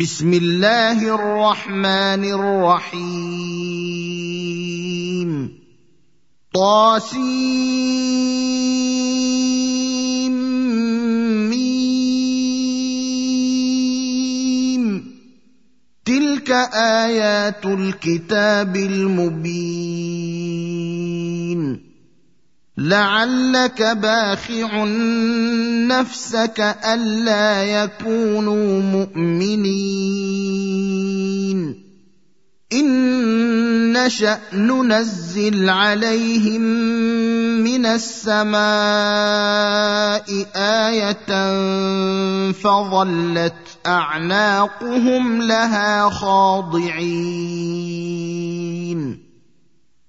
بسم الله الرحمن الرحيم. طاسيم. ميم. تلك آيات الكتاب المبين. لعلك باخع نفسك ألا يكونوا مؤمنين. إن نشا ننزل عليهم من السماء آية فظلت أعناقهم لها خاضعين.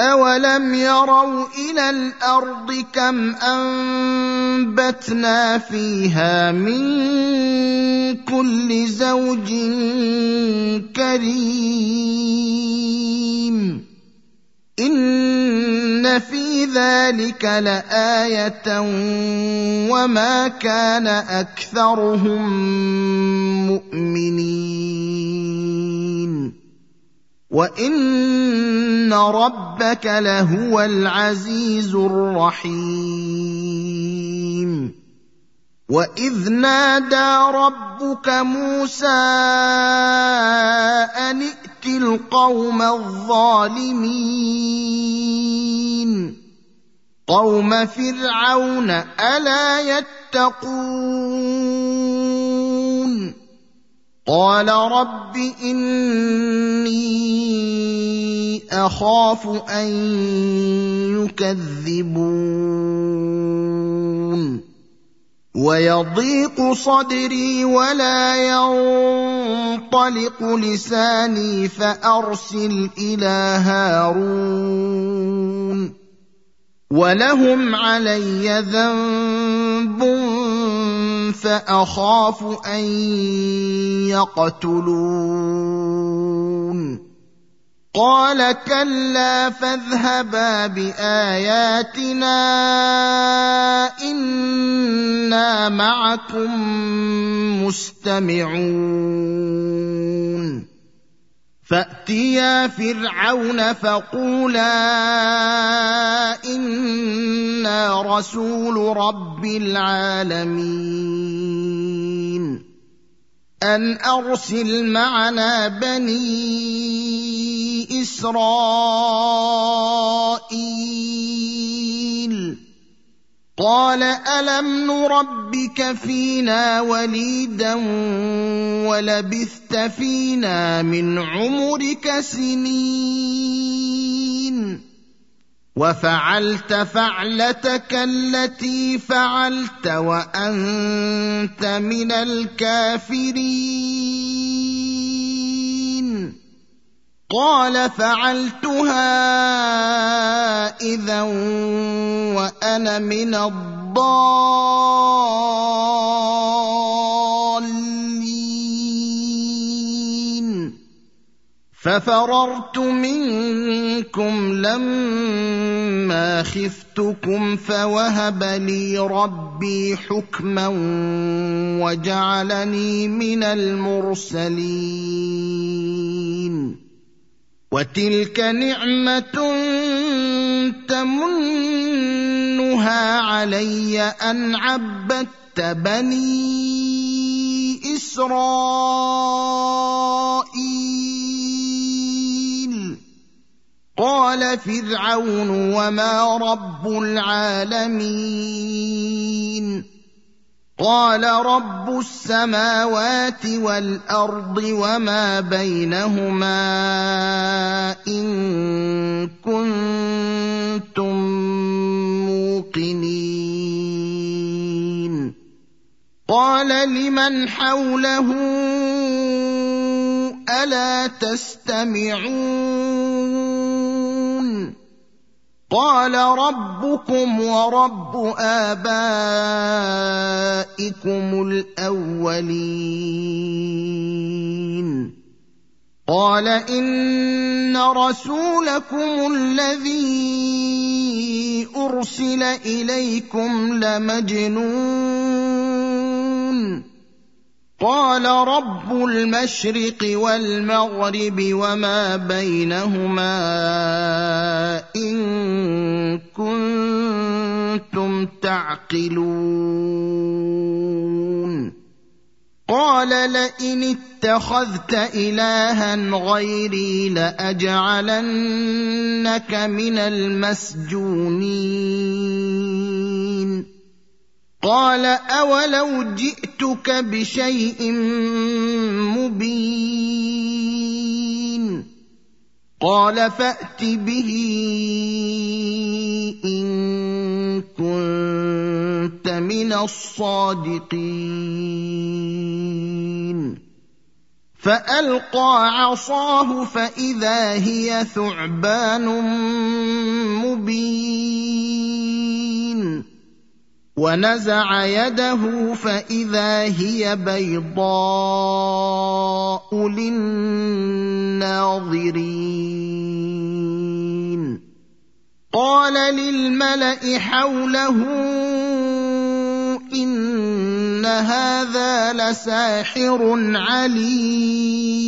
اولم يروا إلى الأرض كم انبتنا فيها من كل زوج كريم ان في ذلك لايه وما كان اكثرهم مؤمنين وان ربك لهو العزيز الرحيم واذ نادى ربك موسى ان ائت القوم الظالمين قوم فرعون الا يتقون قال رب إني أخاف أن يكذبون. ويضيق صدري ولا ينطلق لساني فأرسل إلى هارون. ولهم علي ذنب فأخاف أن يقتلون. قال كلا فاذهبا بآياتنا إنا معكم مستمعون. فاتيا فرعون فقولا أنا رسول رب العالمين. ان ارسل معنا بني اسرائيل. قال ألم نربك فينا وليدا ولبثت فينا من عمرك سنين وفعلت فعلتك التي فعلت وأنت من الكافرين قال فعلتها إذا وأنا من الضالين. ففررت منكم لما خفتكم فوهب لي ربي حكما وجعلني من المرسلين. وتلك نعمة تمنها علي أن عبدت بني إسرائيل. قال فرعون وما رب العالمين. قال رب السماوات والأرض وما بينهما إن كنتم موقنين. قال لمن حوله ألا تستمعون؟ قال ربكم ورب آبائكم الأولين. قال إن رسولكم الذي أرسل إليكم لمجنون. قال رب المشرق والمغرب وما بينهما كنتم تعقلون قال لئن اتخذت إلها غيري لأجعلنك من المسجونين. قال أولو جئتك بشيء مبين. قال فأت به إن كنت من الصادقين. فألقى عصاه فإذا هي ثعبان مبين. ونزع يده فإذا هي بيضاء للناظرين قال للملأ حوله إن هذا لساحر عليم.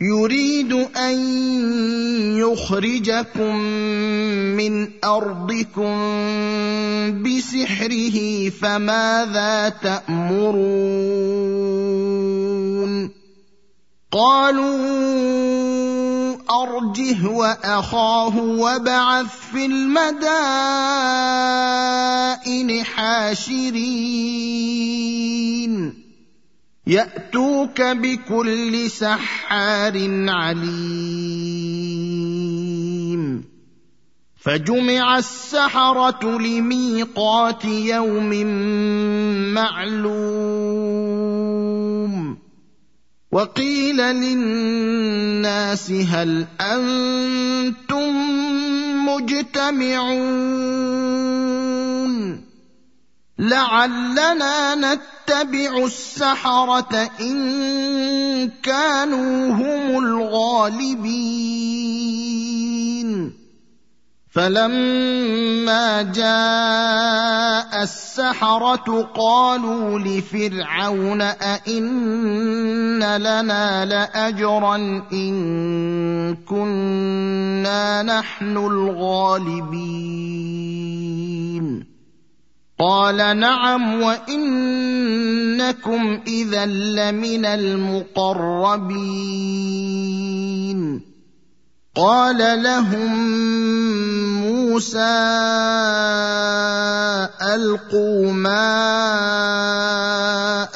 يريد أن يخرجكم من أرضكم بسحره فماذا تأمرون؟ قالوا أرجه وأخاه وابعث في المدائن حاشرين. يأتوك بكل سحار عليم. فجمع السحرة لميقات يوم معلوم. وقيل للناس هل أنتم مجتمعون؟ لعلنا نتبع السحرة إن كانوا هم الغالبين. فلما جاء السحرة قالوا لفرعون أئن لنا لأجرا إن كنا نحن الغالبين. قال نعم وإنكم إذا لمن المقربين. قال لهم موسى ألقوا ما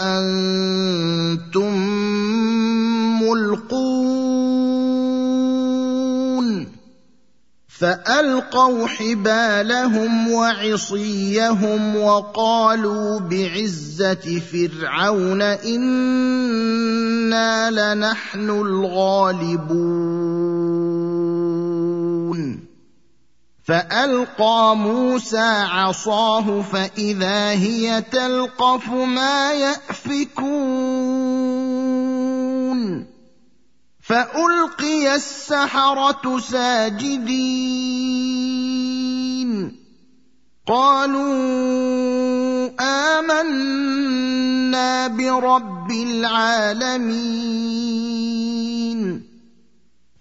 أنتم ملقون. فألقوا حبالهم وعصيهم وقالوا بعزة فرعون إنا لنحن الغالبون. فألقى موسى عصاه فإذا هي تلقف ما يأفكون. فألقي السحرة ساجدين. قالوا آمنا برب العالمين.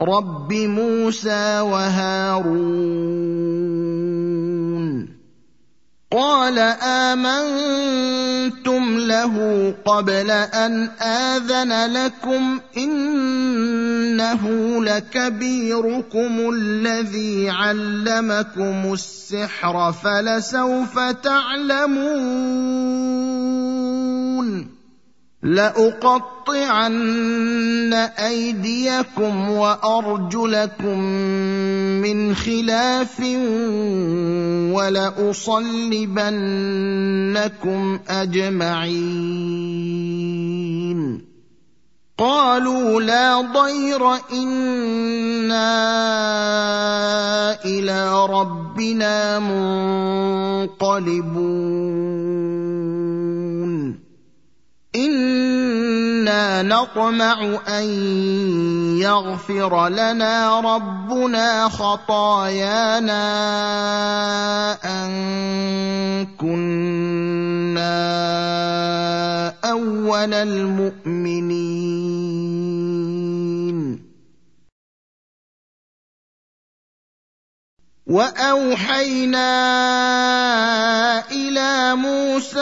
رب موسى وهارون قال امنتم له قبل ان اذن لكم انه لكبيركم الذي علمكم السحر فلسوف تعلمون لأقطعن أيديكم وأرجلكم من خلاف ولأصلبنكم أجمعين. قالوا لا ضير إنا إلى ربنا منقلبون. نطمع ان يغفر لنا ربنا خطايانا ان كنا اول المؤمنين وأوحينا إلى موسى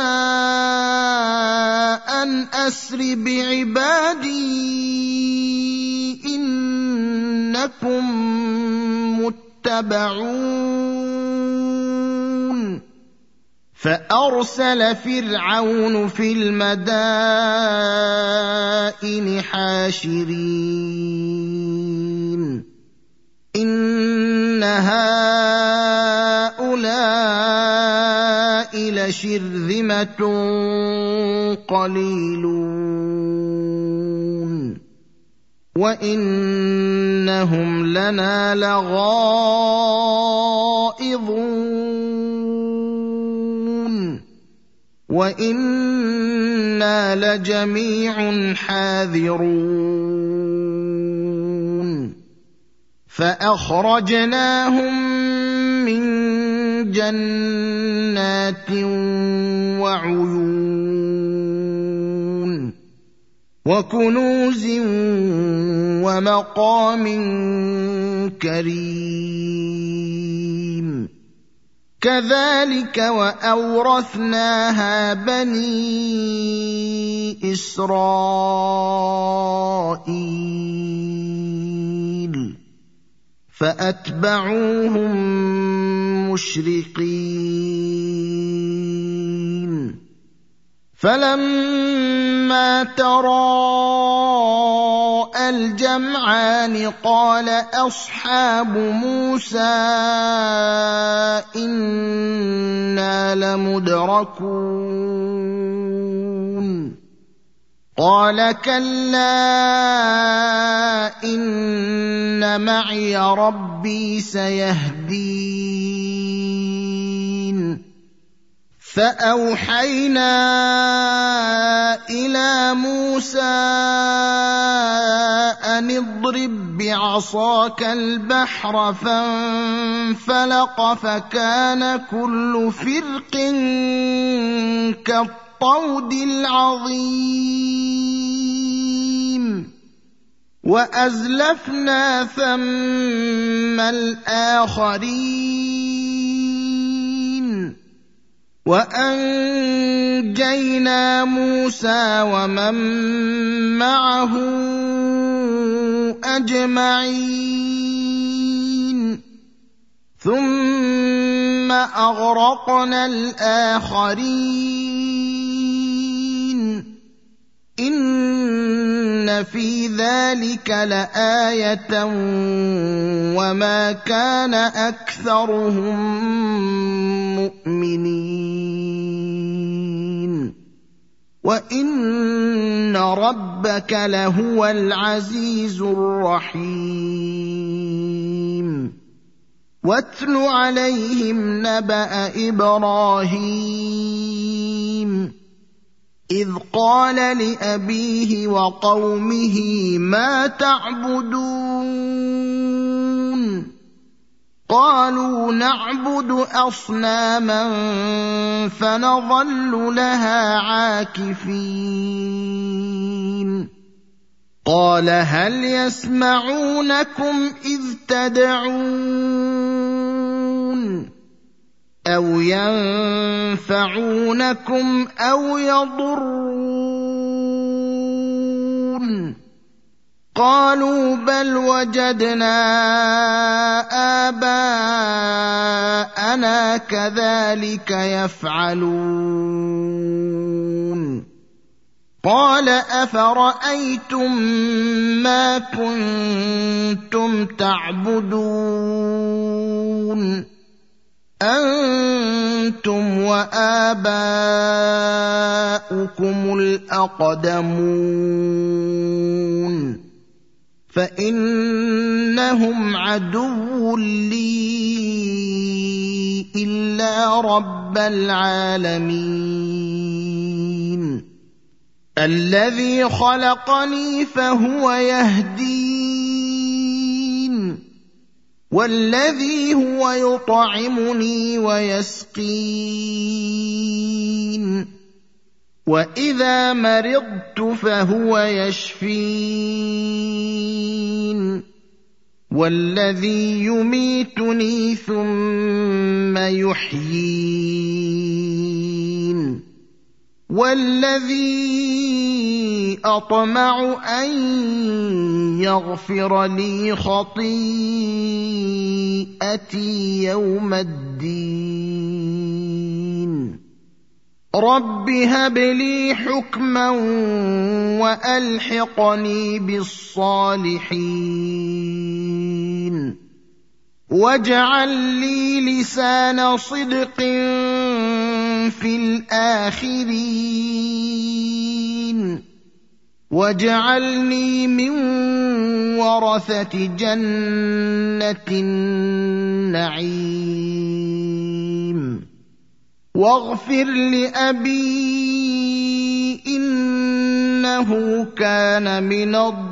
أن أسر بعبادي إنكم متبعون. فأرسل فرعون في المدائن حاشرين. ان هؤلاء لشرذمه قليلون وانهم لنا لغائظون وأنا لجميع حاذرون فأخرجناهم من جنات وعيون وكنوز ومقام كريم. كذلك وأورثناها بني إسرائيل. فأتبعوهم مشرقين. فلما تراءى الجمعان قال أصحاب موسى إنا لمدركون. قال كلا إن معي ربي سيهدين. فأوحينا إلى موسى أن اضرب بعصاك البحر فانفلق فكان كل فرق كالطير. الطود العظيم. وأزلفنا ثم الآخرين. وأنجينا موسى ومن معه أجمعين. ثم اغرقنا الاخرين ان في ذلك لايه وما كان اكثرهم مؤمنين وان ربك لهو العزيز الرحيم واتل عليهم نبأ إبراهيم إذ قال لأبيه وقومه ما تعبدون؟ قالوا نعبد أصناما فنظل لها عاكفين. قال هل يسمعونكم إذ تدعون أو ينفعونكم أو يضرون؟ قالوا بل وجدنا آباءنا كذلك يفعلون. قال أفرأيتم ما كنتم تعبدون؟ أنتم وآباؤكم الأقدمون. فإنهم عدو لي إلا رب العالمين. الذي خلقني فهو يهدين والذي هو يطعمني ويسقين وإذا مرضت فهو يشفين والذي يميتني ثم يحيين. والذي اطمع ان يغفر لي خطيئتي يوم الدين رب هب لي حكما والحقني بالصالحين واجعل لي لسان صدق في الآخرين. واجعلني من ورثه جنه النعيم. واغفر لابي انه كان من الضالين.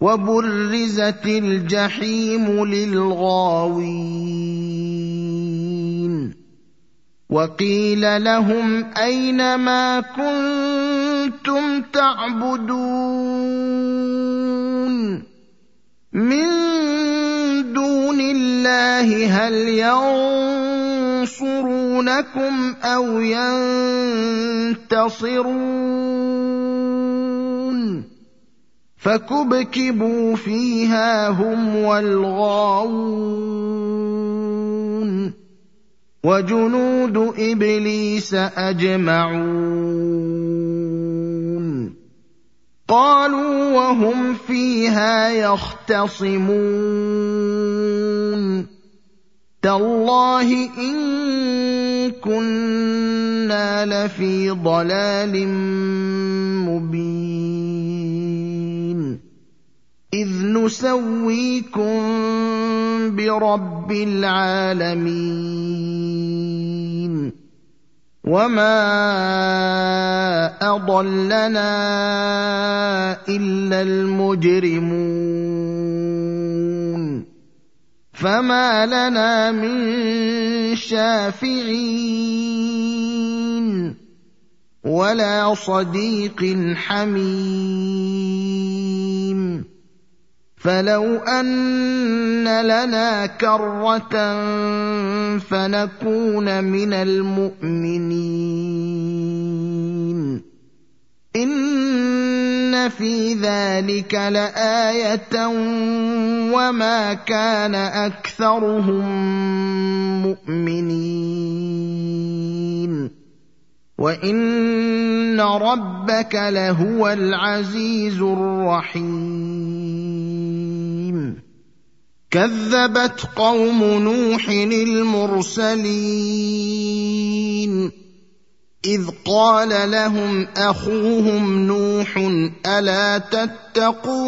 وبرزت الجحيم للغاوين وقيل لهم أين ما كنتم تعبدون من دون الله هل ينصرونكم أو ينتصرون فكبكبوا فيها هم والغاوون وجنود إبليس أجمعون قالوا وهم فيها يختصمون تالله إن كنا لفي ضلال مبين. إذ نسويكم برب العالمين. وما أضلنا إلا المجرمون. فما لنا من شافعين ولا صديق حميم فلو ان لنا كره فنكون من المؤمنين ان في ذلك لايه وما كان اكثرهم مؤمنين وان ربك لهو العزيز الرحيم كذبت قوم نوح المرسلين إذ قال لهم أخوهم نوح ألا تتقون؟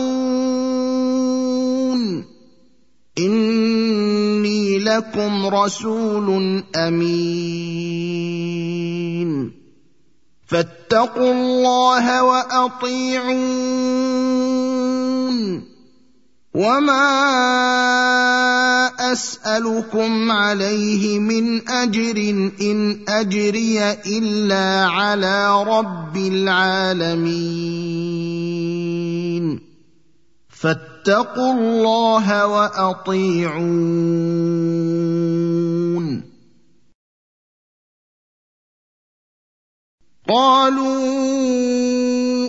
إني لكم رسول أمين. فاتقوا الله وأطيعون. وما اسالكم عليه من اجر ان اجري الا على رب العالمين فاتقوا الله واطيعون قالوا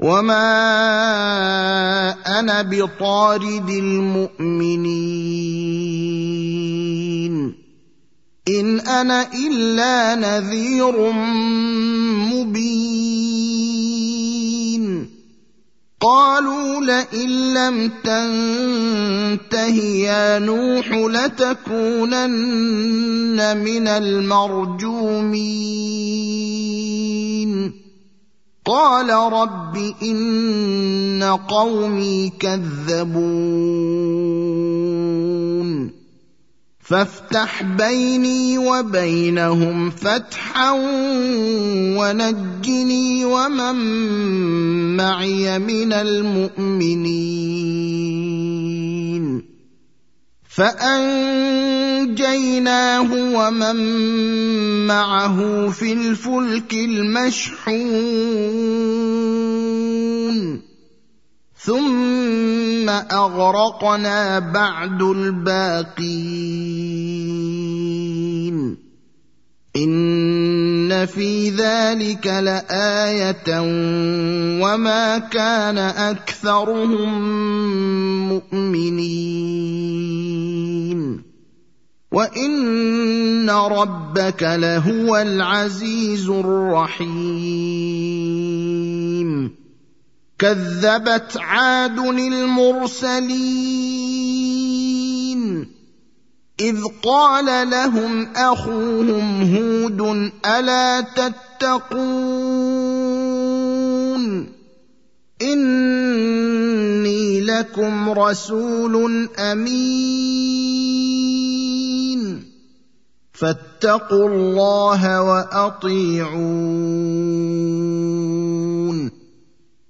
وما أنا بطارد المؤمنين ان أنا الا نذير مبين قالوا لئن لم تنته يا نوح لتكونن من المرجومين قال رب إن قومي كذبون. فافتح بيني وبينهم فتحا ونجني ومن معي من المؤمنين. فأنجيناه ومن معه في الفلك المشحون. ثم أغرقنا بعد الباقين. ان في ذلك لآية وما كان أكثرهم مؤمنين. وإن ربك لهو العزيز الرحيم. كذبت عاد المرسلين. إذ قال لهم أخوهم هود ألا تتقون؟ إني لكم رسول أمين. فاتقوا الله وأطيعون.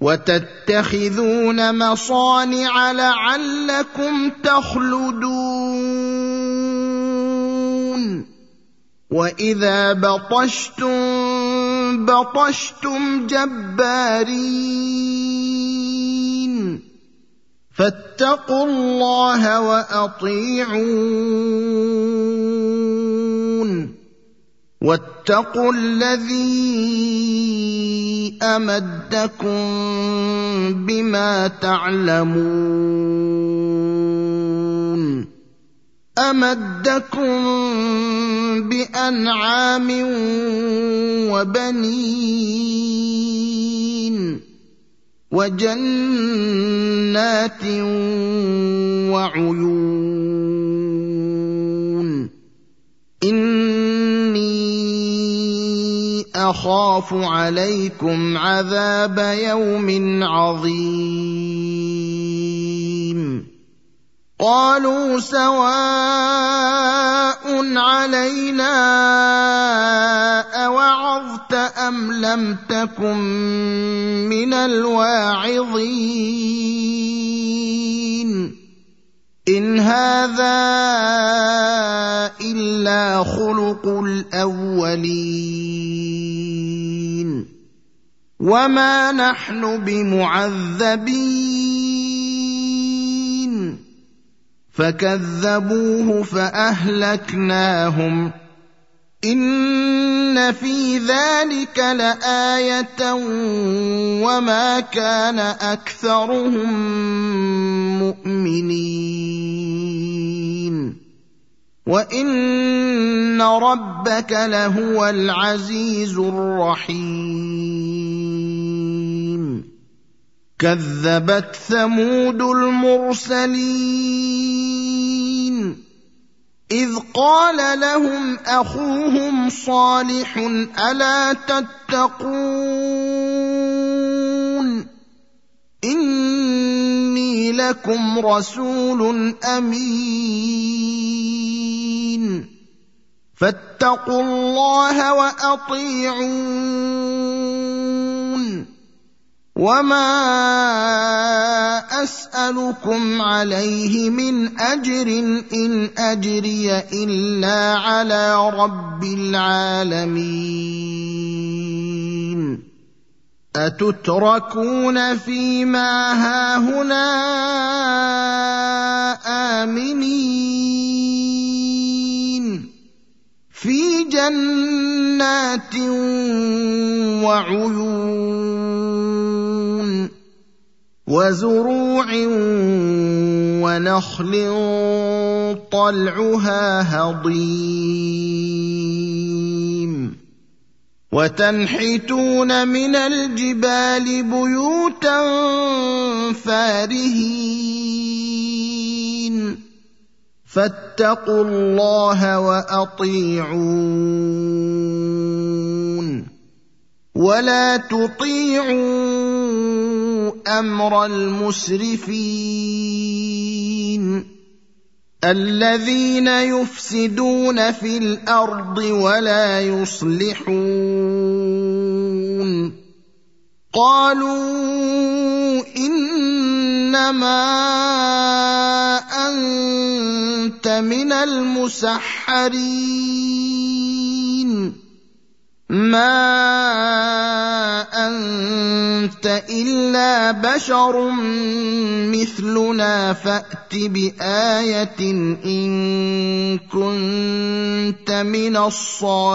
وتتخذون مصانع لعلكم تخلدون. وإذا بطشتم بطشتم جبارين. فاتقوا الله وأطيعون. واتقوا الذي أمدكم بما تعلمون. أمدكم بأنعام وبنين وجنات وعيون. أخاف عليكم عذاب يوم عظيم. قالوا سواء علينا أوعظت أم لم تكن من الواعظين. إن هذا إلا خلق الأولين. وما نحن بمعذبين. فكذبوه فأهلكناهم. ان في ذلك لايه وما كان اكثرهم مؤمنين وان ربك لهو العزيز الرحيم كذبت ثمود المرسلين إذ قال لهم أخوهم صالح ألا تتقون؟ إني لكم رسول أمين. فاتقوا الله وأطيعون. وما اسالكم عليه من اجر ان اجري الا على رب العالمين اتتركون فيما هاهنا امنين في جنات وعيون وزروع ونخل طلعها هضيم وتنحتون من الجبال بيوتا فارهين فاتقوا الله وأطيعون. ولا تطيعوا أمر المسرفين. الذين يفسدون في الأرض ولا يصلحون. قالوا إنما أنت من المسحرين. ما أنت إلا بشر مثلنا فأت بآية إن كنت من الصادقين.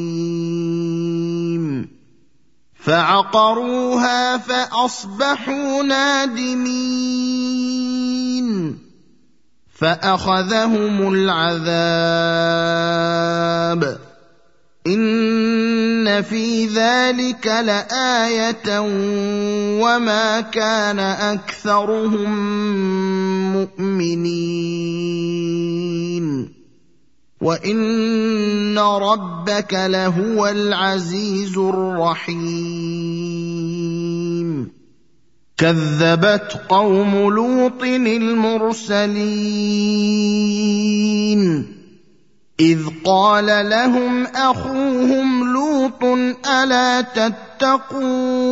فعقروها فأصبحوا نادمين. فأخذهم العذاب. إن في ذلك لآية وما كان أكثرهم مؤمنين. وان ربك لهو العزيز الرحيم كذبت قوم لوط المرسلين اذ قال لهم اخوهم لوط الا تتقون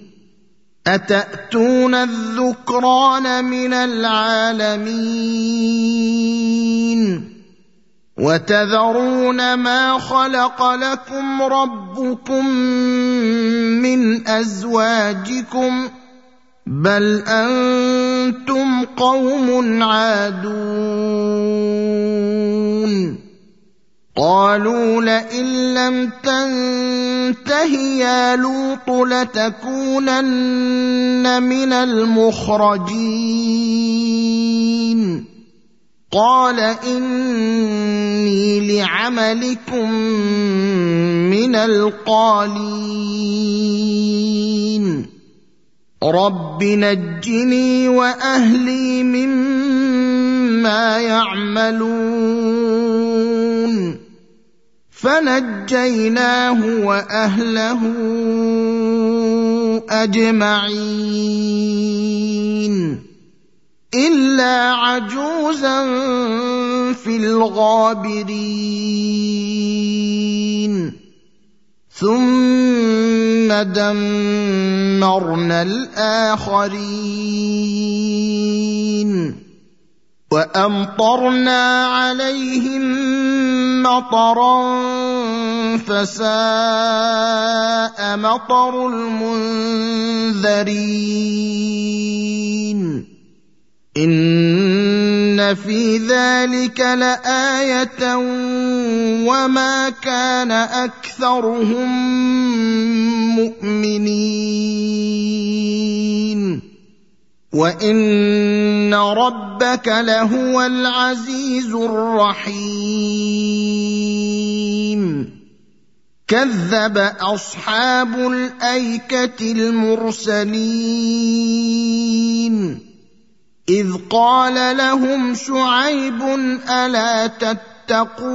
أتأتون الذكران من العالمين وتذرون ما خلق لكم ربكم من أزواجكم بل أنتم قوم عادون قالوا لئن لم تنته يا لوط لتكونن من المخرجين. قال إني لعملكم من القالين. رب نجني واهلي مما يعملون فنجيناه واهله اجمعين الا عجوزا في الغابرين ثم دمرنا الاخرين وامطرنا عليهم مطرا فساء مطر المنذرين ان في ذلك لايه وما كان اكثرهم مؤمنين وان ربك لهو العزيز الرحيم كذب اصحاب الايكه المرسلين إذ قال لهم شعيب ألا تتقون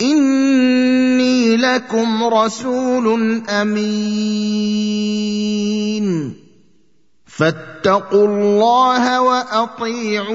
إني لكم رسول أمين فاتقوا الله وأطيعون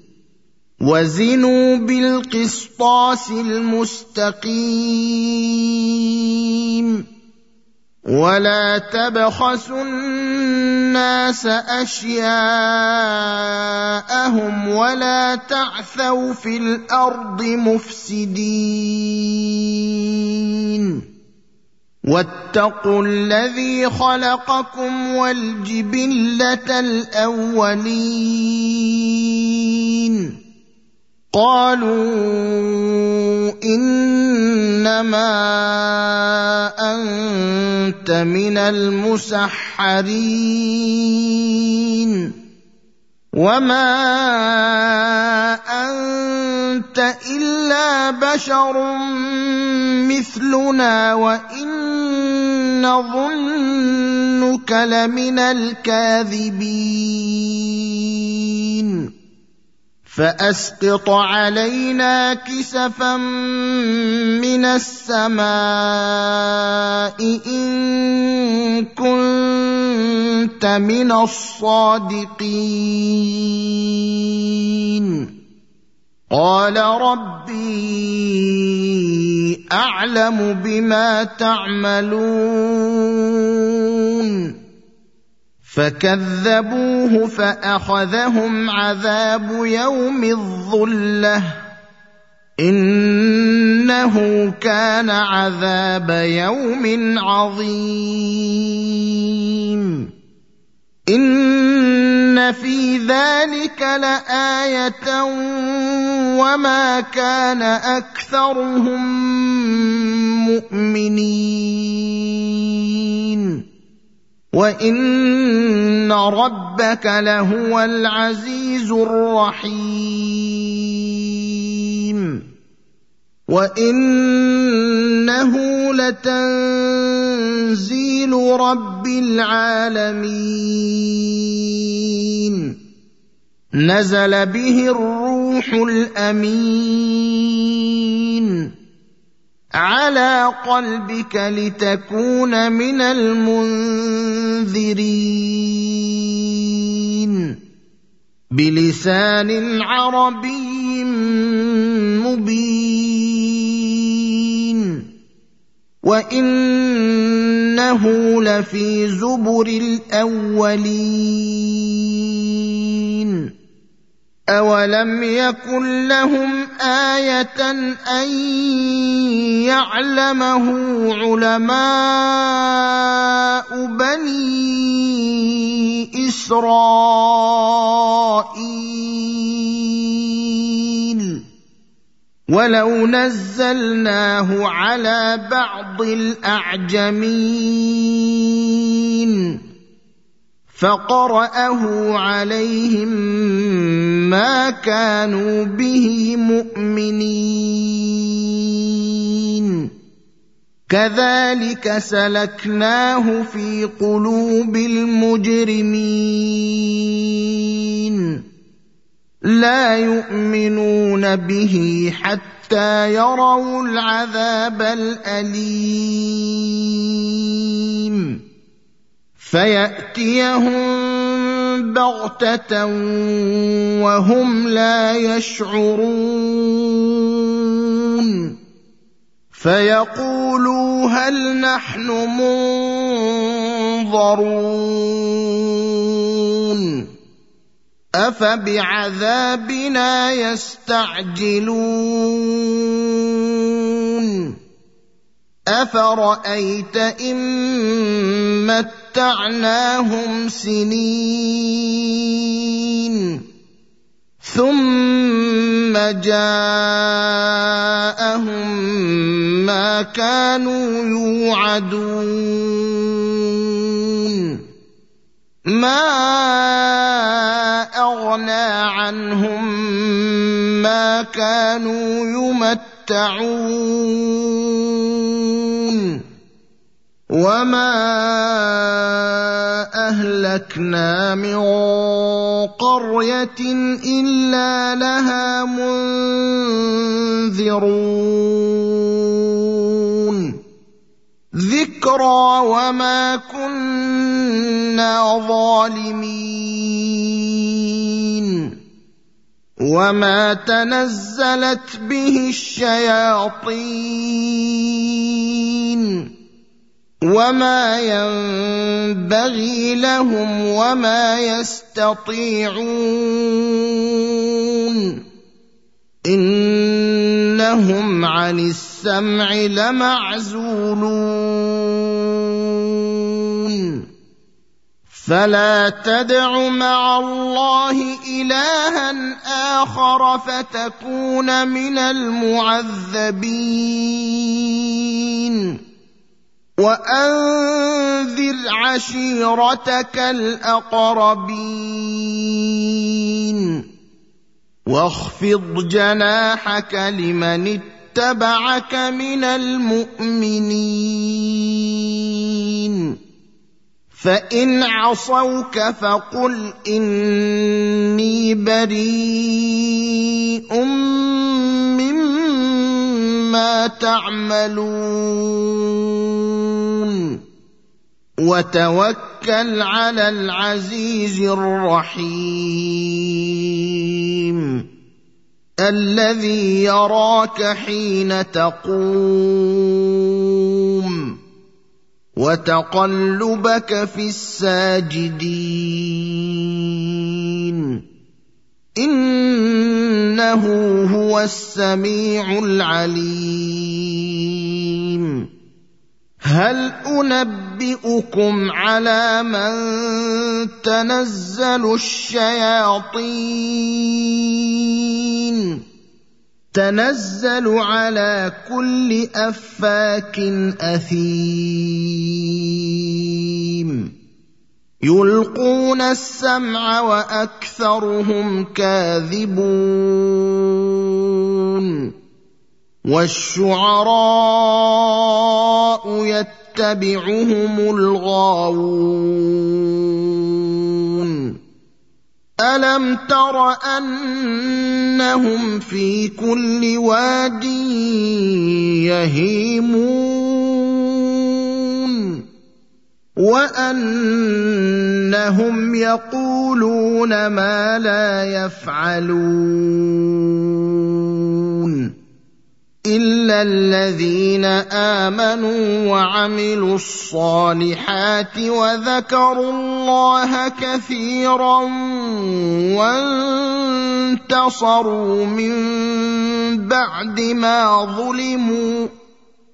وزنوا بالقسطاس المستقيم ولا تبخسوا الناس أشياءهم ولا تعثوا في الأرض مفسدين واتقوا الذي خلقكم والجبلة الأولين قالوا إنما أنت من المسحرين وما أنت إلا بشر مثلنا وإن نظنك لمن الكاذبين فأسقط علينا كسفا من السماء إن كنت من الصادقين. قال ربي أعلم بما تعملون. فكذبوه فأخذهم عذاب يوم الظلة. إنه كان عذاب يوم عظيم. إن في ذلك لآية وما كان أكثرهم مؤمنين. وان ربك لهو العزيز الرحيم وانه لتنزيل رب العالمين نزل به الروح الامين على قلبك لتكون من المنذرين. بلسان عربي مبين. وإنه لفي زبر الأولين. اولم يكن لهم إيه ان يعلمه علماء بني اسرائيل ولو نزلناه على بعض الاعجمين فقرأه عليهم ما كانوا به مؤمنين. كذلك سلكناه في قلوب المجرمين. لا يؤمنون به حتى يروا العذاب الأليم. فيأتيهم بغتة وهم لا يشعرون. فيقولوا هل نحن منظرون. أفبعذابنا يستعجلون. افرايت ان متعناهم سنين ثم جاءهم ما كانوا يوعدون ما اغنى عنهم ما كانوا يمتعون وما اهلكنا من قريه الا لها منذرون ذكرى وما كنا ظالمين وما تنزلت به الشياطين وما ينبغي لهم وما يستطيعون انهم عن السمع لمعزولون فلا تدع مع الله الها اخر فتكون من المعذبين وأنذر عشيرتك الأقربين واخفض جناحك لمن اتبعك من المؤمنين فإن عصوك فقل إني بريء مما تعملون. وتوكل على العزيز الرحيم. الذي يراك حين تقوم. وتقلبك في الساجدين. إنه هو السميع العليم. هل أنبئكم على من تنزل الشياطين؟ تنزل على كل أفاك أثيم. يلقون السمع وأكثرهم كاذبون والشعراء يتبعهم الغاوون ألم تر أنهم في كل واد يهيمون وأنهم يقولون ما لا يفعلون إلا الذين آمنوا وعملوا الصالحات وذكروا الله كثيرا وانتصروا من بعد ما ظلموا